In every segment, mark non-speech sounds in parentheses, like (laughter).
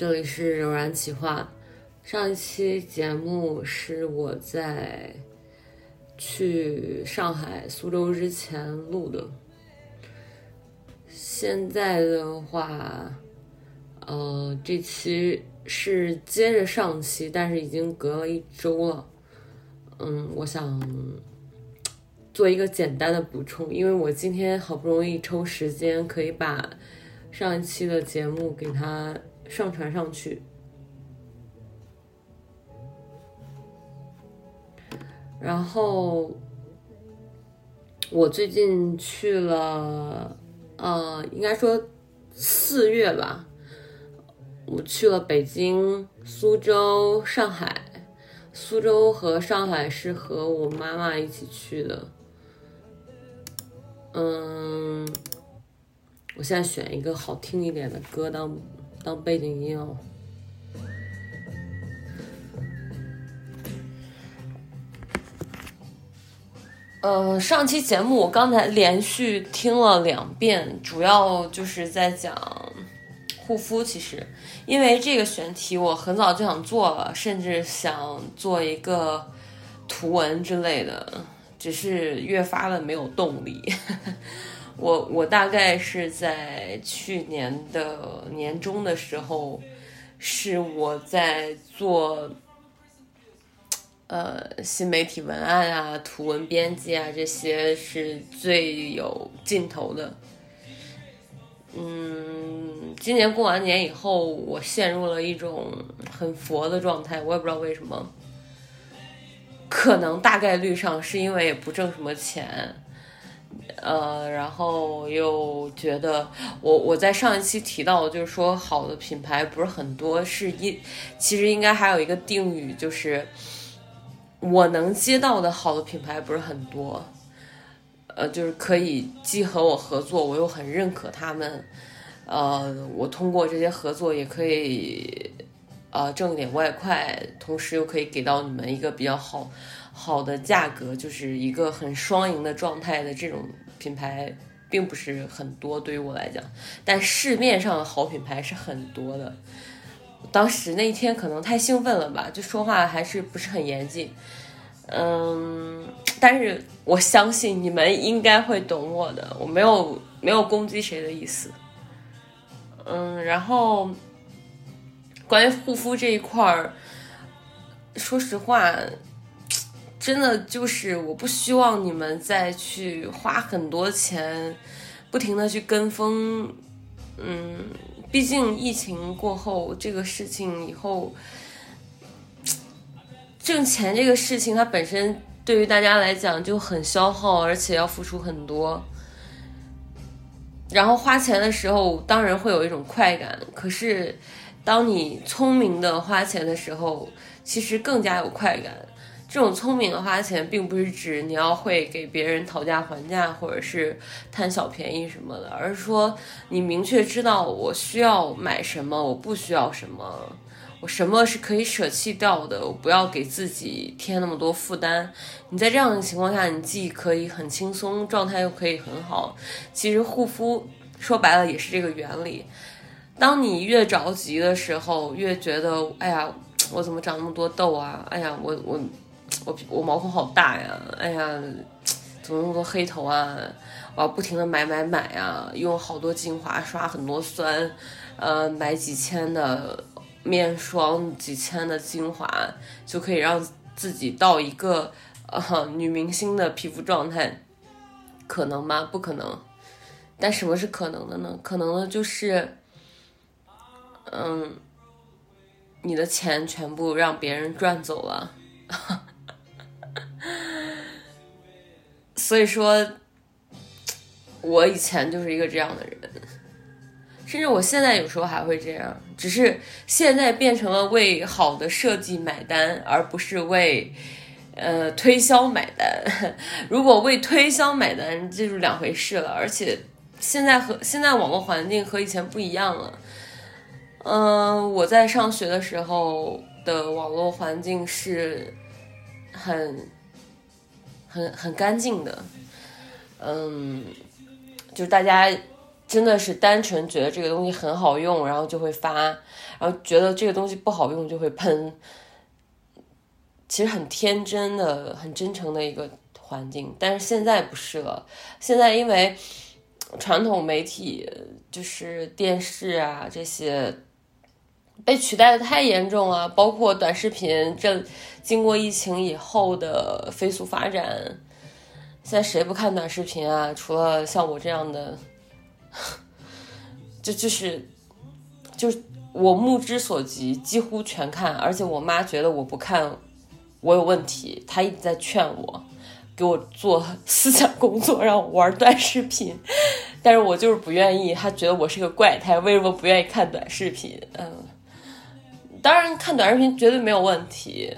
这里是柔然企划。上一期节目是我在去上海、苏州之前录的。现在的话，呃，这期是接着上期，但是已经隔了一周了。嗯，我想做一个简单的补充，因为我今天好不容易抽时间可以把上一期的节目给它上传上去。然后我最近去了，呃，应该说四月吧，我去了北京、苏州、上海。苏州和上海是和我妈妈一起去的。嗯，我现在选一个好听一点的歌当当背景音哦。呃，上期节目我刚才连续听了两遍，主要就是在讲护肤。其实，因为这个选题我很早就想做了，甚至想做一个图文之类的，只是越发的没有动力。我我大概是在去年的年中的时候，是我在做。呃，新媒体文案啊，图文编辑啊，这些是最有劲头的。嗯，今年过完年以后，我陷入了一种很佛的状态，我也不知道为什么。可能大概率上是因为也不挣什么钱，呃，然后又觉得我我在上一期提到，就是说好的品牌不是很多，是一其实应该还有一个定语，就是。我能接到的好的品牌不是很多，呃，就是可以既和我合作，我又很认可他们，呃，我通过这些合作也可以，呃，挣点外快，同时又可以给到你们一个比较好好的价格，就是一个很双赢的状态的这种品牌，并不是很多，对于我来讲，但市面上的好品牌是很多的。当时那一天可能太兴奋了吧，就说话还是不是很严谨，嗯，但是我相信你们应该会懂我的，我没有没有攻击谁的意思，嗯，然后关于护肤这一块儿，说实话，真的就是我不希望你们再去花很多钱，不停的去跟风，嗯。毕竟疫情过后，这个事情以后挣钱这个事情，它本身对于大家来讲就很消耗，而且要付出很多。然后花钱的时候，当然会有一种快感。可是，当你聪明的花钱的时候，其实更加有快感。这种聪明的花钱，并不是指你要会给别人讨价还价，或者是贪小便宜什么的，而是说你明确知道我需要买什么，我不需要什么，我什么是可以舍弃掉的，我不要给自己添那么多负担。你在这样的情况下，你既可以很轻松，状态又可以很好。其实护肤说白了也是这个原理。当你越着急的时候，越觉得哎呀，我怎么长那么多痘啊？哎呀，我我。我我毛孔好大呀！哎呀，怎么那么多黑头啊？我要不停的买买买啊，用好多精华，刷很多酸，呃，买几千的面霜，几千的精华，就可以让自己到一个呃女明星的皮肤状态，可能吗？不可能。但什么是可能的呢？可能的就是，嗯，你的钱全部让别人赚走了。(laughs) 所以说，我以前就是一个这样的人，甚至我现在有时候还会这样，只是现在变成了为好的设计买单，而不是为呃推销买单。(laughs) 如果为推销买单，这就是两回事了。而且现在和现在网络环境和以前不一样了。嗯，我在上学的时候的网络环境是很很很干净的。嗯，就是大家真的是单纯觉得这个东西很好用，然后就会发，然后觉得这个东西不好用就会喷。其实很天真的、很真诚的一个环境，但是现在不是了。现在因为传统媒体，就是电视啊这些被取代的太严重了，包括短视频，这经过疫情以后的飞速发展。现在谁不看短视频啊？除了像我这样的，就就是，就是我目之所及，几乎全看。而且我妈觉得我不看，我有问题，她一直在劝我，给我做思想工作，让我玩短视频。(laughs) 但是我就是不愿意，她觉得我是个怪胎，为什么不愿意看短视频？嗯，当然看短视频绝对没有问题。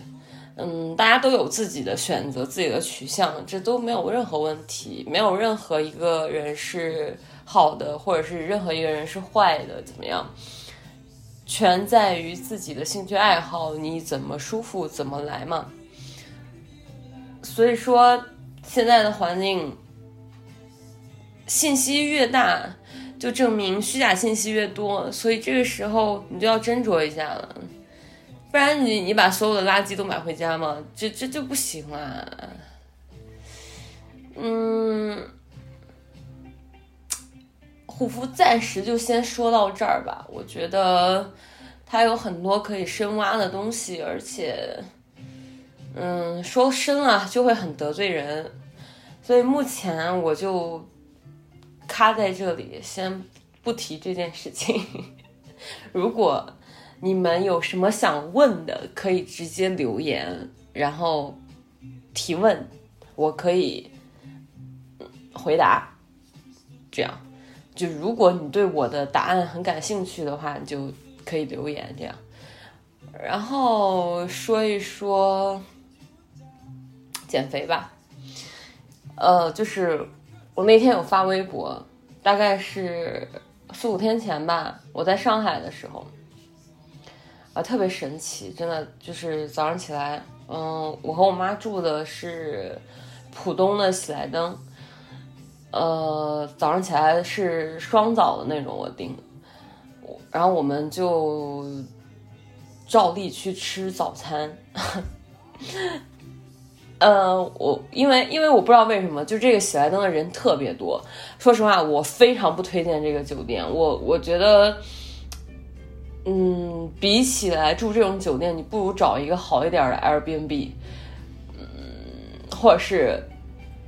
嗯，大家都有自己的选择，自己的取向，这都没有任何问题，没有任何一个人是好的，或者是任何一个人是坏的，怎么样？全在于自己的兴趣爱好，你怎么舒服怎么来嘛。所以说，现在的环境，信息越大，就证明虚假信息越多，所以这个时候你就要斟酌一下了。不然你你把所有的垃圾都买回家吗？这这就不行啊。嗯，护肤暂时就先说到这儿吧。我觉得它有很多可以深挖的东西，而且，嗯，说深啊就会很得罪人，所以目前我就卡在这里，先不提这件事情。(laughs) 如果。你们有什么想问的，可以直接留言，然后提问，我可以回答。这样，就如果你对我的答案很感兴趣的话，你就可以留言这样。然后说一说减肥吧。呃，就是我那天有发微博，大概是四五天前吧，我在上海的时候。啊，特别神奇，真的就是早上起来，嗯，我和我妈住的是浦东的喜来登，呃，早上起来是双早的那种，我订的，然后我们就照例去吃早餐，呃，我因为因为我不知道为什么，就这个喜来登的人特别多，说实话，我非常不推荐这个酒店，我我觉得。嗯，比起来住这种酒店，你不如找一个好一点的 Airbnb，嗯，或者是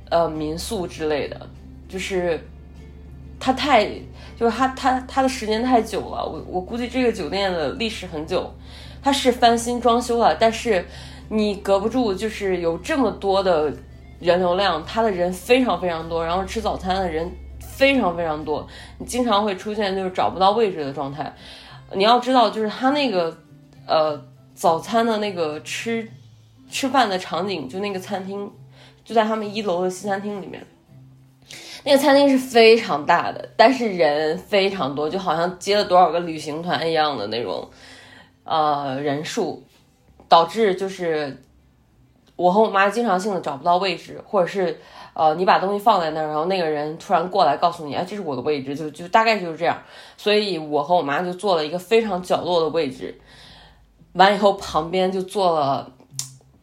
呃民宿之类的。就是它太，就是它它它的时间太久了。我我估计这个酒店的历史很久，它是翻新装修了，但是你隔不住，就是有这么多的人流量，他的人非常非常多，然后吃早餐的人非常非常多，你经常会出现就是找不到位置的状态。你要知道，就是他那个，呃，早餐的那个吃吃饭的场景，就那个餐厅，就在他们一楼的西餐厅里面。那个餐厅是非常大的，但是人非常多，就好像接了多少个旅行团一样的那种，呃，人数，导致就是我和我妈经常性的找不到位置，或者是。呃，你把东西放在那儿，然后那个人突然过来告诉你，哎，这是我的位置，就就大概就是这样。所以我和我妈就坐了一个非常角落的位置，完以后旁边就坐了，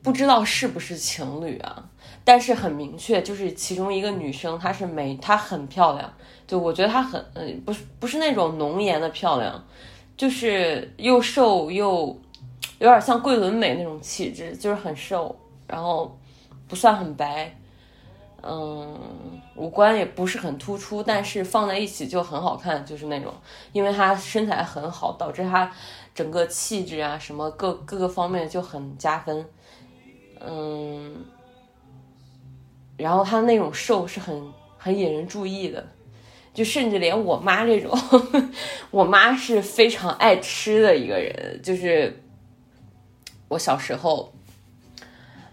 不知道是不是情侣啊，但是很明确，就是其中一个女生，她是美，她很漂亮，就我觉得她很，嗯，不是不是那种浓颜的漂亮，就是又瘦又有点像桂纶镁那种气质，就是很瘦，然后不算很白。嗯，五官也不是很突出，但是放在一起就很好看，就是那种，因为她身材很好，导致她整个气质啊什么各各个方面就很加分。嗯，然后她那种瘦是很很引人注意的，就甚至连我妈这种，(laughs) 我妈是非常爱吃的一个人。就是我小时候，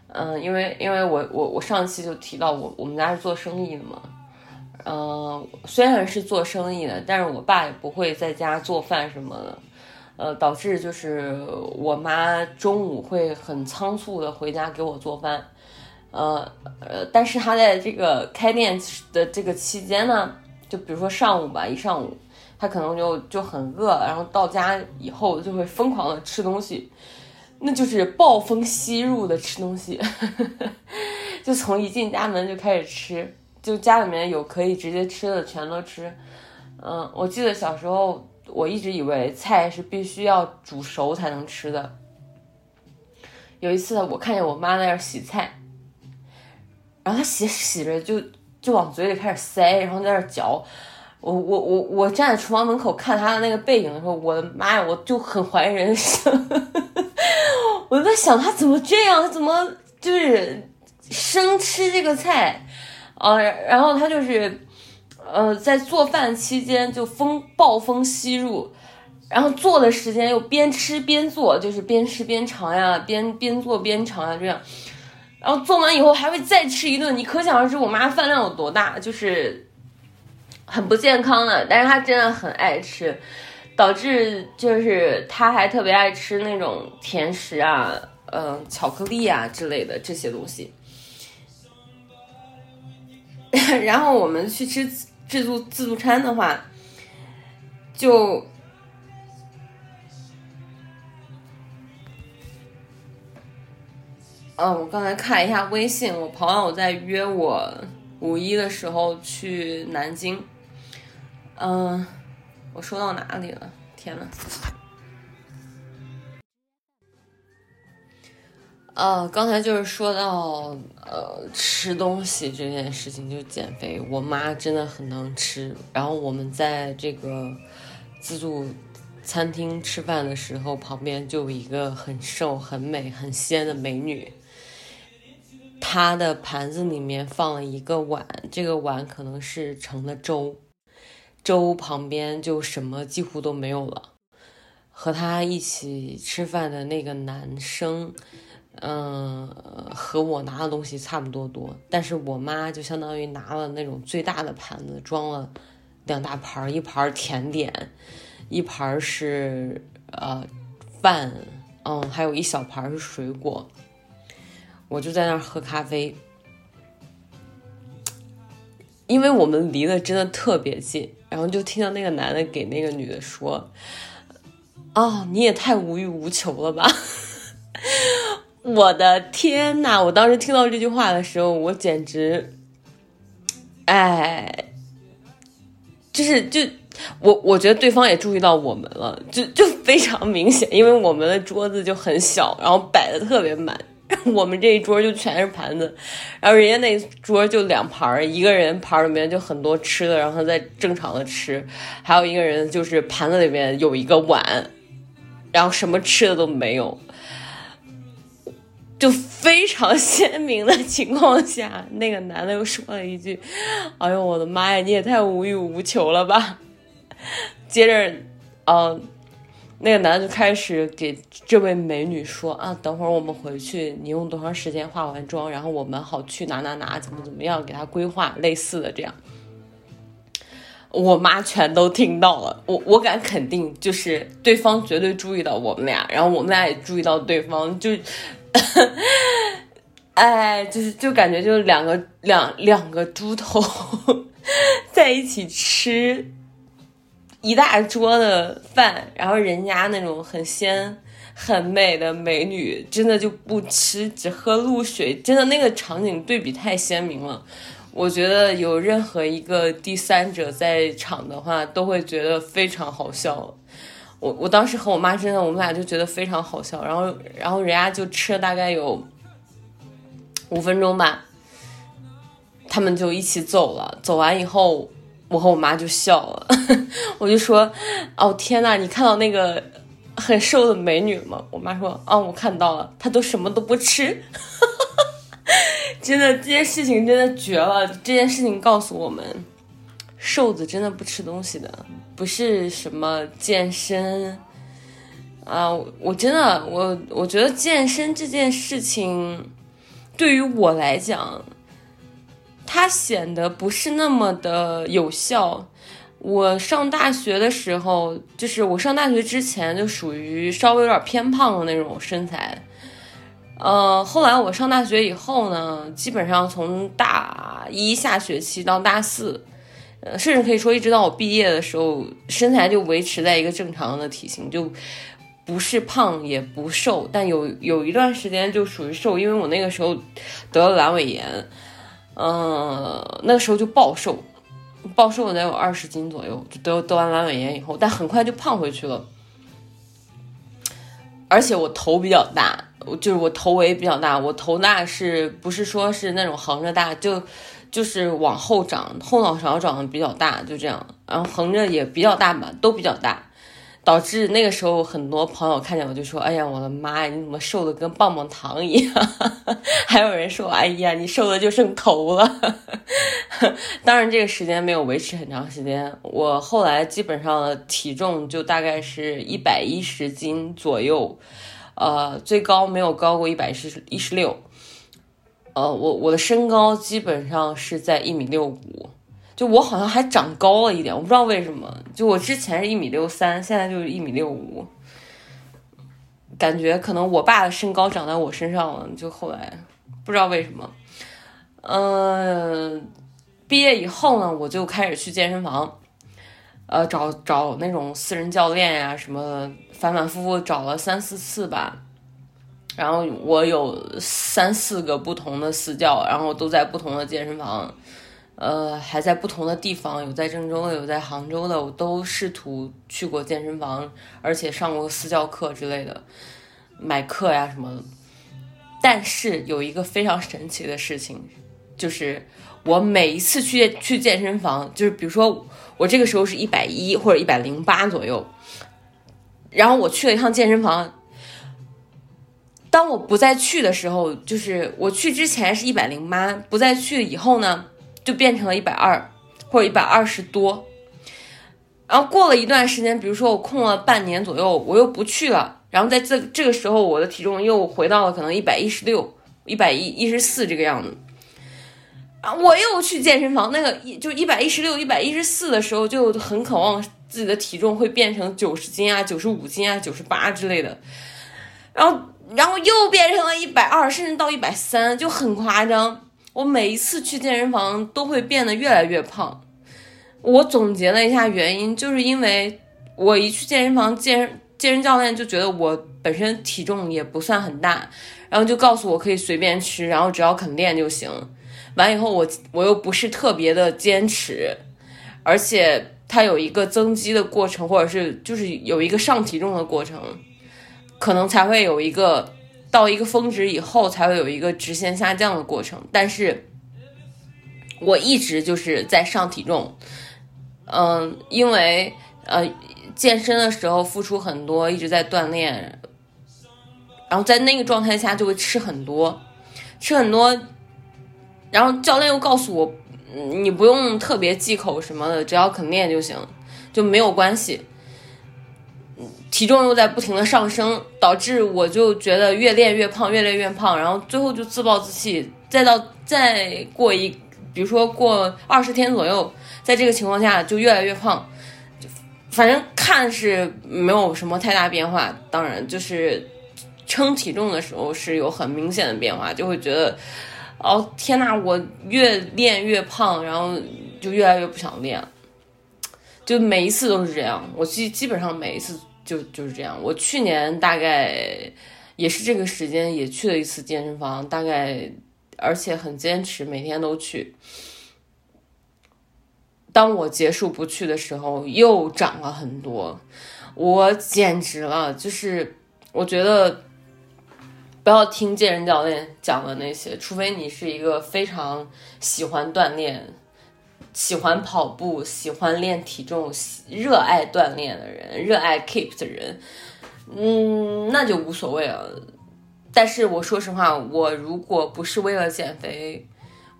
嗯，因为因为我我我上期就提到我我们家是做生意的嘛，嗯，虽然是做生意的，但是我爸也不会在家做饭什么的，呃，导致就是我妈中午会很仓促的回家给我做饭，呃呃，但是她在这个开店的这个期间呢。就比如说上午吧，一上午她可能就就很饿，然后到家以后就会疯狂的吃东西，那就是暴风吸入的吃东西，(laughs) 就从一进家门就开始吃，就家里面有可以直接吃的全都吃。嗯，我记得小时候我一直以为菜是必须要煮熟才能吃的。有一次我看见我妈在那儿洗菜，然后她洗洗着就。就往嘴里开始塞，然后在那嚼。我我我我站在厨房门口看他的那个背影的时候，我的妈呀，我就很怀疑人生。(laughs) 我就在想他怎么这样，他怎么就是生吃这个菜啊？然后他就是呃，在做饭期间就风暴风吸入，然后做的时间又边吃边做，就是边吃边尝呀，边边做边尝呀，这样。然后做完以后还会再吃一顿，你可想而知我妈饭量有多大，就是很不健康的。但是他真的很爱吃，导致就是他还特别爱吃那种甜食啊，嗯，巧克力啊之类的这些东西。(laughs) 然后我们去吃自助自助餐的话，就。嗯，我刚才看一下微信，我朋友在约我五一的时候去南京。嗯，我说到哪里了？天呐。呃，刚才就是说到呃吃东西这件事情，就减肥。我妈真的很能吃，然后我们在这个自助餐厅吃饭的时候，旁边就有一个很瘦、很美、很仙的美女。她的盘子里面放了一个碗，这个碗可能是盛的粥，粥旁边就什么几乎都没有了。和他一起吃饭的那个男生，嗯，和我拿的东西差不多多，但是我妈就相当于拿了那种最大的盘子，装了两大盘，一盘甜点，一盘是呃饭，嗯，还有一小盘是水果。我就在那儿喝咖啡，因为我们离得真的特别近，然后就听到那个男的给那个女的说：“哦，你也太无欲无求了吧！” (laughs) 我的天呐！我当时听到这句话的时候，我简直，哎，就是就我我觉得对方也注意到我们了，就就非常明显，因为我们的桌子就很小，然后摆的特别满。(laughs) 我们这一桌就全是盘子，然后人家那桌就两盘一个人盘里面就很多吃的，然后在正常的吃，还有一个人就是盘子里面有一个碗，然后什么吃的都没有，就非常鲜明的情况下，那个男的又说了一句：“哎呦我的妈呀，你也太无欲无求了吧！”接着，嗯。那个男的就开始给这位美女说啊，等会儿我们回去，你用多长时间化完妆，然后我们好去哪哪哪，怎么怎么样，给他规划类似的这样。我妈全都听到了，我我敢肯定，就是对方绝对注意到我们俩，然后我们俩也注意到对方，就，(laughs) 哎，就是就感觉就两个两两个猪头 (laughs) 在一起吃。一大桌的饭，然后人家那种很鲜、很美的美女，真的就不吃，只喝露水，真的那个场景对比太鲜明了。我觉得有任何一个第三者在场的话，都会觉得非常好笑。我我当时和我妈真的，我们俩就觉得非常好笑。然后，然后人家就吃了大概有五分钟吧，他们就一起走了。走完以后。我和我妈就笑了，(laughs) 我就说：“哦天呐，你看到那个很瘦的美女吗？”我妈说：“哦，我看到了，她都什么都不吃。(laughs) ”真的，这件事情真的绝了。这件事情告诉我们，瘦子真的不吃东西的，不是什么健身啊，我真的我我觉得健身这件事情对于我来讲，它显得不是那么的有效。我上大学的时候，就是我上大学之前就属于稍微有点偏胖的那种身材。呃，后来我上大学以后呢，基本上从大一下学期到大四，呃，甚至可以说一直到我毕业的时候，身材就维持在一个正常的体型，就不是胖也不瘦，但有有一段时间就属于瘦，因为我那个时候得了阑尾炎，嗯，那个时候就暴瘦。暴瘦得有二十斤左右，就得得完阑尾炎以后，但很快就胖回去了。而且我头比较大，就是我头围比较大。我头大是不是说是那种横着大，就就是往后长，后脑勺长得比较大，就这样。然后横着也比较大吧，都比较大。导致那个时候很多朋友看见我就说：“哎呀，我的妈呀，你怎么瘦的跟棒棒糖一样？” (laughs) 还有人说：“哎呀，你瘦的就剩头了。(laughs) ”当然，这个时间没有维持很长时间。我后来基本上体重就大概是一百一十斤左右，呃，最高没有高过一百十一十六。呃，我我的身高基本上是在一米六五。就我好像还长高了一点，我不知道为什么。就我之前是一米六三，现在就是一米六五，感觉可能我爸的身高长在我身上了。就后来不知道为什么，嗯，毕业以后呢，我就开始去健身房，呃，找找那种私人教练呀什么，反反复复找了三四次吧。然后我有三四个不同的私教，然后都在不同的健身房。呃，还在不同的地方，有在郑州的，有在杭州的，我都试图去过健身房，而且上过私教课之类的，买课呀什么的。但是有一个非常神奇的事情，就是我每一次去去健身房，就是比如说我这个时候是一百一或者一百零八左右，然后我去了一趟健身房，当我不再去的时候，就是我去之前是一百零八，不再去以后呢？就变成了一百二或者一百二十多，然后过了一段时间，比如说我空了半年左右，我又不去了，然后在这这个时候，我的体重又回到了可能一百一十六、一百一一十四这个样子，啊，我又去健身房，那个一就一百一十六、一百一十四的时候，就很渴望自己的体重会变成九十斤啊、九十五斤啊、九十八之类的，然后然后又变成了一百二，甚至到一百三，就很夸张。我每一次去健身房都会变得越来越胖。我总结了一下原因，就是因为我一去健身房，健健身教练就觉得我本身体重也不算很大，然后就告诉我可以随便吃，然后只要肯练就行。完以后我我又不是特别的坚持，而且它有一个增肌的过程，或者是就是有一个上体重的过程，可能才会有一个。到一个峰值以后，才会有一个直线下降的过程。但是，我一直就是在上体重，嗯，因为呃，健身的时候付出很多，一直在锻炼，然后在那个状态下就会吃很多，吃很多，然后教练又告诉我，你不用特别忌口什么的，只要肯练就行，就没有关系。体重又在不停的上升，导致我就觉得越练越胖，越练越胖，然后最后就自暴自弃。再到再过一，比如说过二十天左右，在这个情况下就越来越胖，反正看是没有什么太大变化。当然，就是称体重的时候是有很明显的变化，就会觉得，哦天呐，我越练越胖，然后就越来越不想练，就每一次都是这样。我基基本上每一次。就就是这样，我去年大概也是这个时间也去了一次健身房，大概而且很坚持，每天都去。当我结束不去的时候，又长了很多，我简直了，就是我觉得不要听健身教练讲的那些，除非你是一个非常喜欢锻炼。喜欢跑步、喜欢练体重、热爱锻炼的人，热爱 keep 的人，嗯，那就无所谓了。但是我说实话，我如果不是为了减肥，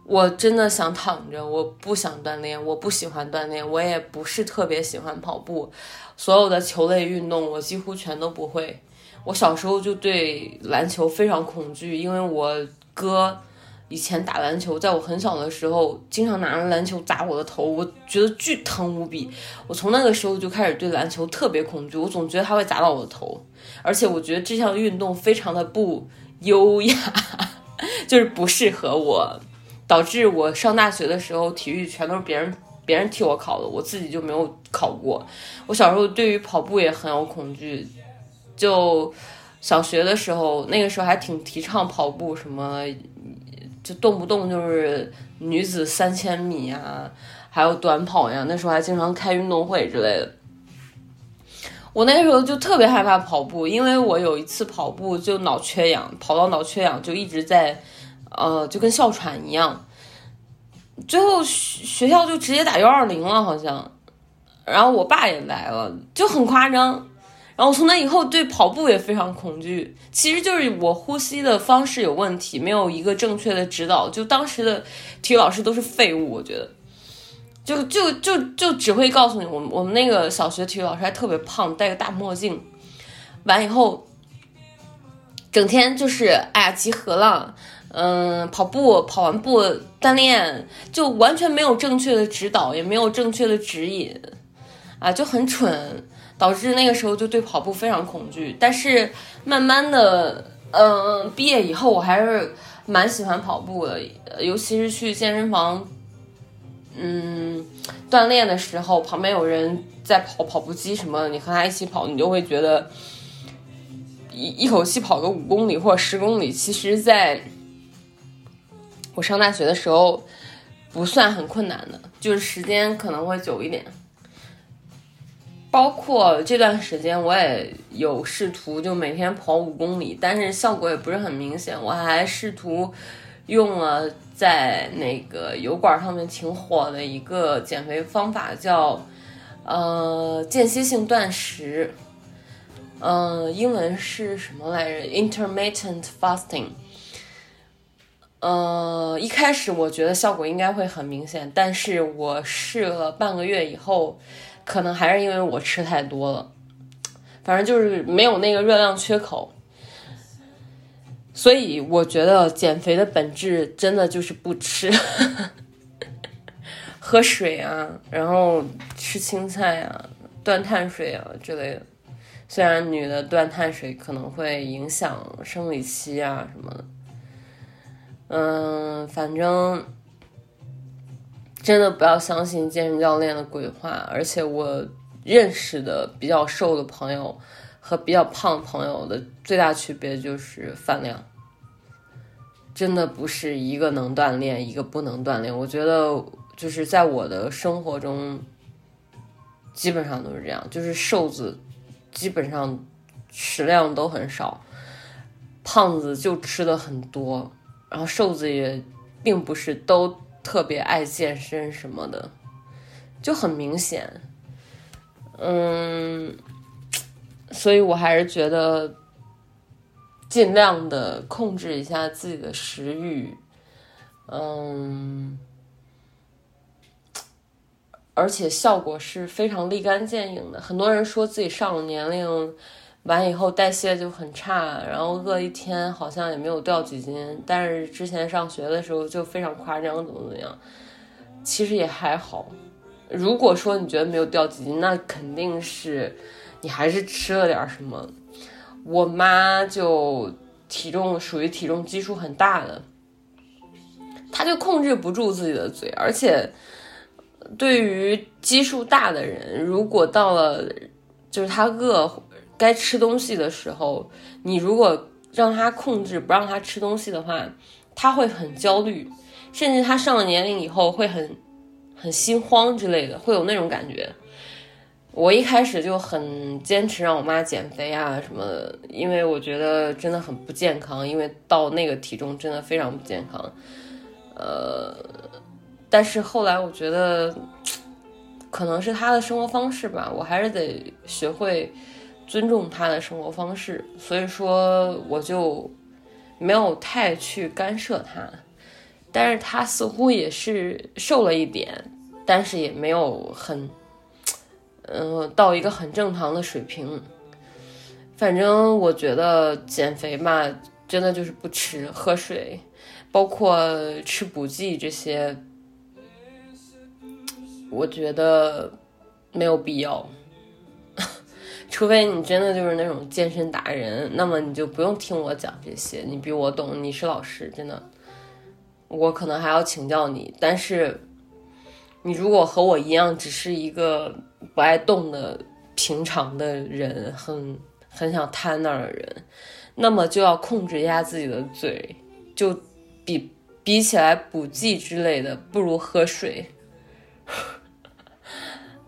我真的想躺着，我不想锻炼，我不喜欢锻炼，我也不是特别喜欢跑步，所有的球类运动我几乎全都不会。我小时候就对篮球非常恐惧，因为我哥以前打篮球，在我很小的时候，经常拿着篮球砸我的头，我觉得巨疼无比。我从那个时候就开始对篮球特别恐惧，我总觉得它会砸到我的头，而且我觉得这项运动非常的不优雅，(laughs) 就是不适合我。导致我上大学的时候，体育全都是别人别人替我考的，我自己就没有考过。我小时候对于跑步也很有恐惧，就小学的时候，那个时候还挺提倡跑步，什么就动不动就是女子三千米啊，还有短跑呀，那时候还经常开运动会之类的。我那时候就特别害怕跑步，因为我有一次跑步就脑缺氧，跑到脑缺氧就一直在。呃，就跟哮喘一样，最后学学校就直接打幺二零了，好像。然后我爸也来了，就很夸张。然后从那以后对跑步也非常恐惧，其实就是我呼吸的方式有问题，没有一个正确的指导。就当时的体育老师都是废物，我觉得，就就就就只会告诉你，我们我们那个小学体育老师还特别胖，戴个大墨镜，完以后，整天就是哎呀集合了。嗯，跑步跑完步锻炼，就完全没有正确的指导，也没有正确的指引，啊，就很蠢，导致那个时候就对跑步非常恐惧。但是慢慢的，嗯，毕业以后我还是蛮喜欢跑步的，尤其是去健身房，嗯，锻炼的时候，旁边有人在跑跑步机什么，你和他一起跑，你就会觉得一一口气跑个五公里或者十公里，其实，在我上大学的时候不算很困难的，就是时间可能会久一点。包括这段时间，我也有试图就每天跑五公里，但是效果也不是很明显。我还试图用了在那个油管上面挺火的一个减肥方法，叫呃间歇性断食，嗯，英文是什么来着？Intermittent fasting。呃，一开始我觉得效果应该会很明显，但是我试了半个月以后，可能还是因为我吃太多了，反正就是没有那个热量缺口。所以我觉得减肥的本质真的就是不吃，(laughs) 喝水啊，然后吃青菜啊，断碳水啊之类的。虽然女的断碳水可能会影响生理期啊什么的。嗯，反正真的不要相信健身教练的鬼话。而且我认识的比较瘦的朋友和比较胖朋友的最大区别就是饭量，真的不是一个能锻炼，一个不能锻炼。我觉得就是在我的生活中，基本上都是这样，就是瘦子基本上食量都很少，胖子就吃的很多。然后瘦子也并不是都特别爱健身什么的，就很明显，嗯，所以我还是觉得尽量的控制一下自己的食欲，嗯，而且效果是非常立竿见影的。很多人说自己上了年龄。完以后代谢就很差，然后饿一天好像也没有掉几斤，但是之前上学的时候就非常夸张，怎么怎么样，其实也还好。如果说你觉得没有掉几斤，那肯定是你还是吃了点什么。我妈就体重属于体重基数很大的，她就控制不住自己的嘴，而且对于基数大的人，如果到了就是他饿。该吃东西的时候，你如果让他控制不让他吃东西的话，他会很焦虑，甚至他上了年龄以后会很很心慌之类的，会有那种感觉。我一开始就很坚持让我妈减肥啊什么的，因为我觉得真的很不健康，因为到那个体重真的非常不健康。呃，但是后来我觉得可能是他的生活方式吧，我还是得学会。尊重他的生活方式，所以说我就没有太去干涉他。但是他似乎也是瘦了一点，但是也没有很，嗯，到一个很正常的水平。反正我觉得减肥嘛，真的就是不吃、喝水，包括吃补剂这些，我觉得没有必要。除非你真的就是那种健身达人，那么你就不用听我讲这些，你比我懂，你是老师，真的，我可能还要请教你。但是，你如果和我一样，只是一个不爱动的平常的人，很很想瘫那儿的人，那么就要控制一下自己的嘴，就比比起来补剂之类的，不如喝水。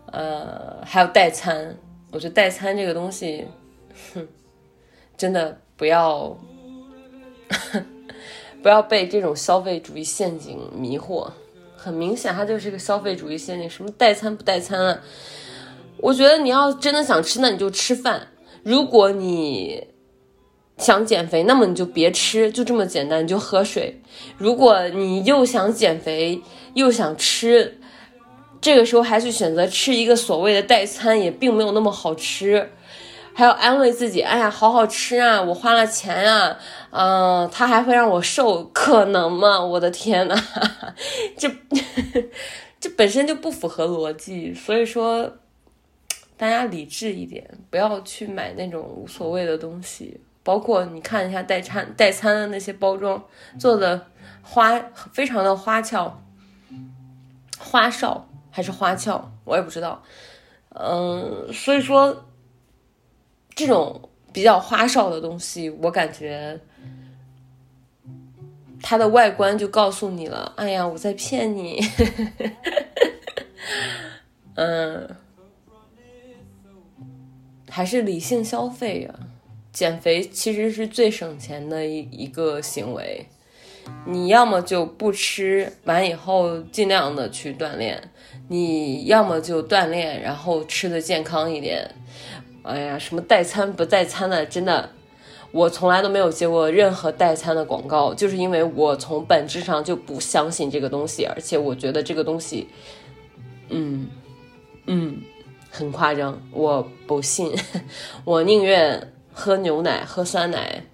呃，还有代餐。我觉得代餐这个东西，哼，真的不要 (laughs) 不要被这种消费主义陷阱迷惑。很明显，它就是个消费主义陷阱。什么代餐不代餐啊？我觉得你要真的想吃，那你就吃饭。如果你想减肥，那么你就别吃，就这么简单，你就喝水。如果你又想减肥又想吃，这个时候还去选择吃一个所谓的代餐，也并没有那么好吃，还要安慰自己，哎呀，好好吃啊，我花了钱啊，嗯，它还会让我瘦，可能吗？我的天呐，(laughs) 这 (laughs) 这本身就不符合逻辑，所以说大家理智一点，不要去买那种无所谓的东西，包括你看一下代餐代餐的那些包装做的花，非常的花俏，花哨。还是花俏，我也不知道，嗯，所以说这种比较花哨的东西，我感觉它的外观就告诉你了。哎呀，我在骗你，(laughs) 嗯，还是理性消费呀。减肥其实是最省钱的一一个行为，你要么就不吃，完以后尽量的去锻炼。你要么就锻炼，然后吃的健康一点。哎呀，什么代餐不代餐的，真的，我从来都没有接过任何代餐的广告，就是因为我从本质上就不相信这个东西，而且我觉得这个东西，嗯嗯，很夸张，我不信。(laughs) 我宁愿喝牛奶、喝酸奶，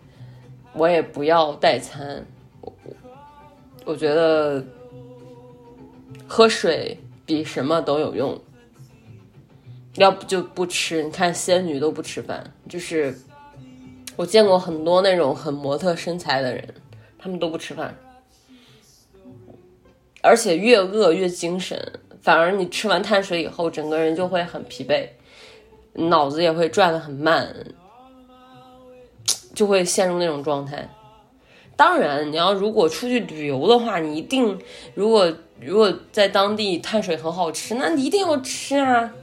我也不要代餐。我觉得喝水。比什么都有用，要不就不吃。你看仙女都不吃饭，就是我见过很多那种很模特身材的人，他们都不吃饭，而且越饿越精神。反而你吃完碳水以后，整个人就会很疲惫，脑子也会转得很慢，就会陷入那种状态。当然，你要如果出去旅游的话，你一定如果如果在当地碳水很好吃，那你一定要吃啊，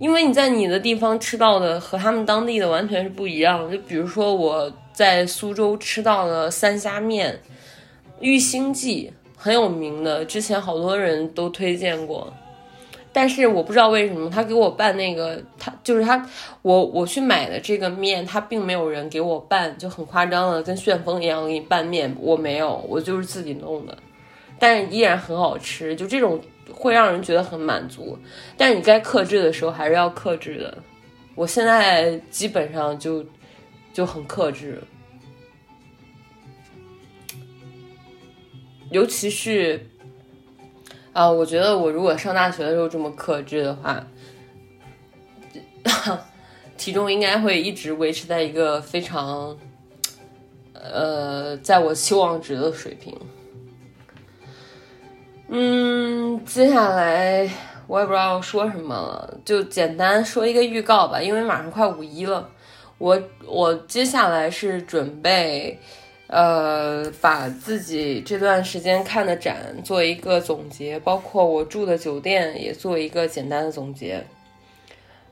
因为你在你的地方吃到的和他们当地的完全是不一样。就比如说我在苏州吃到的三虾面，玉兴记很有名的，之前好多人都推荐过。但是我不知道为什么他给我拌那个，他就是他，我我去买的这个面，他并没有人给我拌，就很夸张的，跟旋风一样给你拌面，我没有，我就是自己弄的，但是依然很好吃，就这种会让人觉得很满足。但你该克制的时候还是要克制的，我现在基本上就就很克制，尤其是。啊，我觉得我如果上大学的时候这么克制的话，体重应该会一直维持在一个非常，呃，在我期望值的水平。嗯，接下来我也不知道说什么了，就简单说一个预告吧，因为马上快五一了，我我接下来是准备。呃，把自己这段时间看的展做一个总结，包括我住的酒店也做一个简单的总结。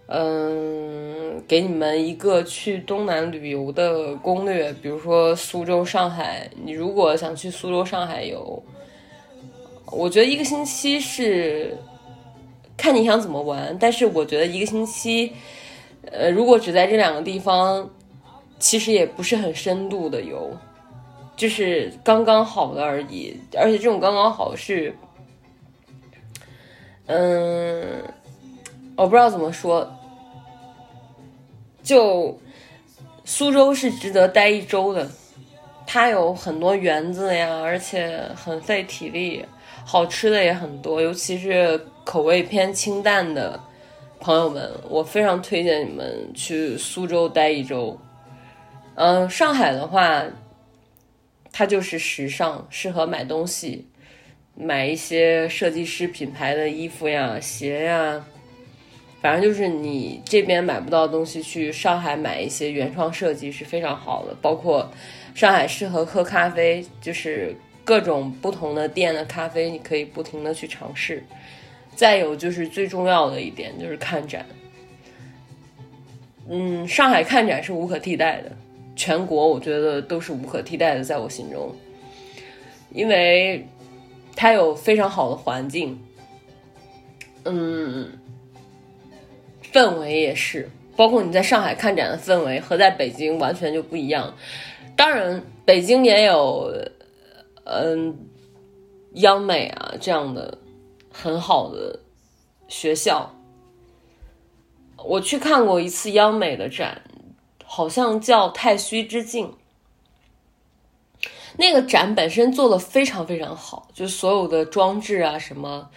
嗯，给你们一个去东南旅游的攻略，比如说苏州、上海。你如果想去苏州、上海游，我觉得一个星期是看你想怎么玩，但是我觉得一个星期，呃，如果只在这两个地方，其实也不是很深度的游。就是刚刚好的而已，而且这种刚刚好是，嗯，我不知道怎么说，就苏州是值得待一周的，它有很多园子呀，而且很费体力，好吃的也很多，尤其是口味偏清淡的朋友们，我非常推荐你们去苏州待一周。嗯，上海的话。它就是时尚，适合买东西，买一些设计师品牌的衣服呀、鞋呀，反正就是你这边买不到东西，去上海买一些原创设计是非常好的。包括上海适合喝咖啡，就是各种不同的店的咖啡，你可以不停的去尝试。再有就是最重要的一点就是看展，嗯，上海看展是无可替代的。全国我觉得都是无可替代的，在我心中，因为它有非常好的环境，嗯，氛围也是，包括你在上海看展的氛围和在北京完全就不一样。当然，北京也有，嗯，央美啊这样的很好的学校，我去看过一次央美的展。好像叫太虚之境，那个展本身做的非常非常好，就所有的装置啊什么，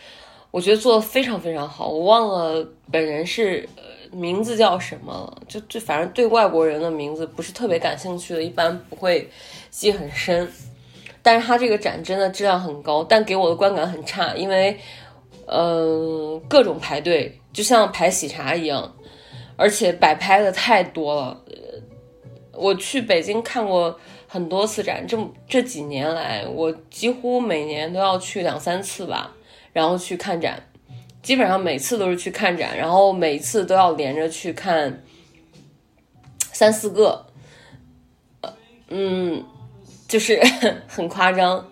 我觉得做的非常非常好。我忘了本人是名字叫什么了，就就反正对外国人的名字不是特别感兴趣的，一般不会记很深。但是他这个展真的质量很高，但给我的观感很差，因为嗯各种排队，就像排喜茶一样。而且摆拍的太多了，我去北京看过很多次展，这这几年来，我几乎每年都要去两三次吧，然后去看展，基本上每次都是去看展，然后每次都要连着去看三四个，嗯，就是很夸张。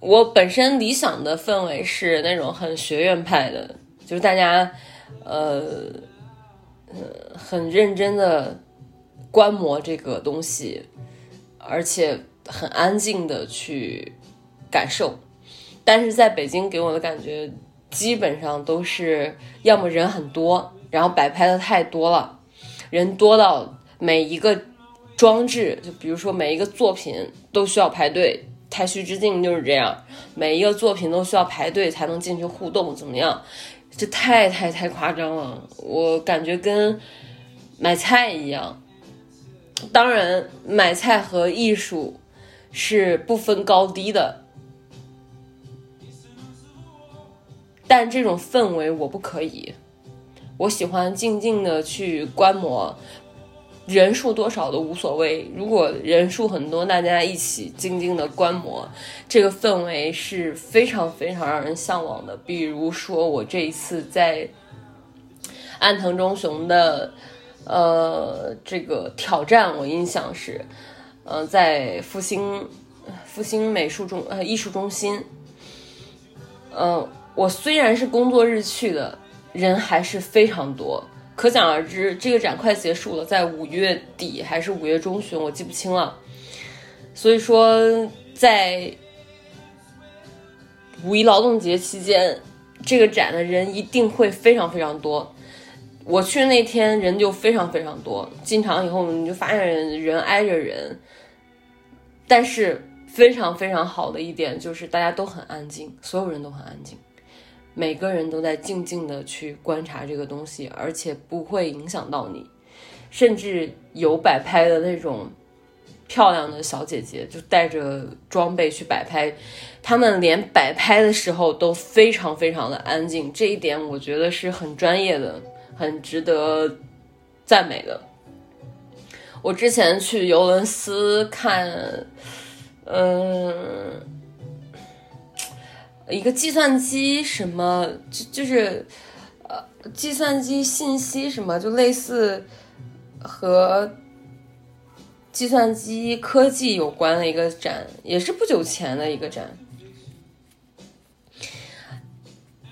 我本身理想的氛围是那种很学院派的，就是大家，呃。呃，很认真的观摩这个东西，而且很安静的去感受。但是在北京给我的感觉，基本上都是要么人很多，然后摆拍的太多了，人多到每一个装置，就比如说每一个作品都需要排队。太虚之境就是这样，每一个作品都需要排队才能进去互动，怎么样？这太太太夸张了，我感觉跟买菜一样。当然，买菜和艺术是不分高低的，但这种氛围我不可以。我喜欢静静的去观摩。人数多少都无所谓，如果人数很多，大家一起静静的观摩，这个氛围是非常非常让人向往的。比如说，我这一次在安藤忠雄的呃这个挑战，我印象是，呃，在复兴复兴美术中呃艺术中心，嗯，我虽然是工作日去的，人还是非常多。可想而知，这个展快结束了，在五月底还是五月中旬，我记不清了。所以说，在五一劳动节期间，这个展的人一定会非常非常多。我去那天人就非常非常多，进场以后你就发现人挨着人。但是非常非常好的一点就是大家都很安静，所有人都很安静。每个人都在静静的去观察这个东西，而且不会影响到你，甚至有摆拍的那种漂亮的小姐姐，就带着装备去摆拍，他们连摆拍的时候都非常非常的安静，这一点我觉得是很专业的，很值得赞美的。我之前去尤伦斯看，嗯。一个计算机什么就就是呃计算机信息什么就类似和计算机科技有关的一个展，也是不久前的一个展。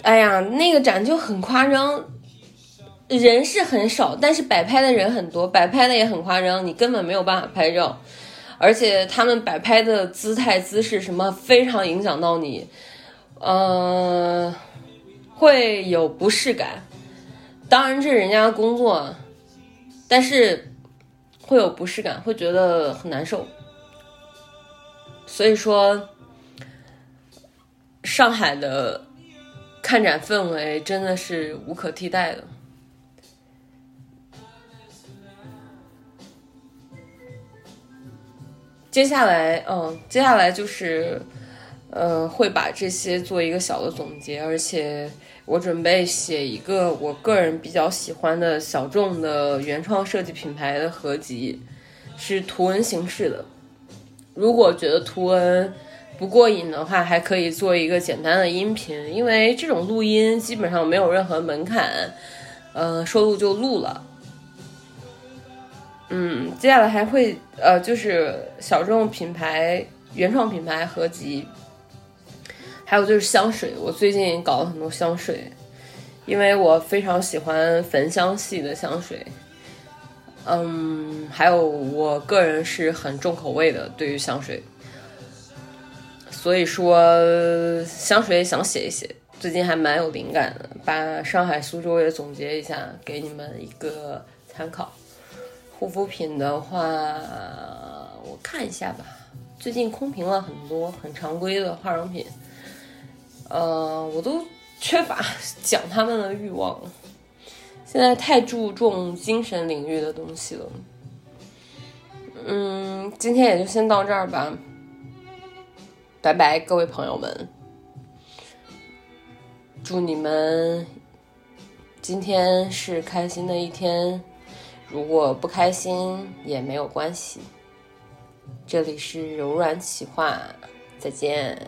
哎呀，那个展就很夸张，人是很少，但是摆拍的人很多，摆拍的也很夸张，你根本没有办法拍照。而且他们摆拍的姿态姿势什么非常影响到你，呃，会有不适感。当然这是人家工作，但是会有不适感，会觉得很难受。所以说，上海的看展氛围真的是无可替代的。接下来，嗯，接下来就是，呃，会把这些做一个小的总结，而且我准备写一个我个人比较喜欢的小众的原创设计品牌的合集，是图文形式的。如果觉得图文不过瘾的话，还可以做一个简单的音频，因为这种录音基本上没有任何门槛，呃，说录就录了。嗯，接下来还会呃，就是小众品牌、原创品牌合集，还有就是香水。我最近搞了很多香水，因为我非常喜欢焚香系的香水。嗯，还有我个人是很重口味的，对于香水，所以说香水想写一写，最近还蛮有灵感的，把上海、苏州也总结一下，给你们一个参考。护肤品的话，我看一下吧。最近空瓶了很多很常规的化妆品，呃，我都缺乏讲他们的欲望。现在太注重精神领域的东西了。嗯，今天也就先到这儿吧。拜拜，各位朋友们，祝你们今天是开心的一天。如果不开心也没有关系，这里是柔软企划，再见。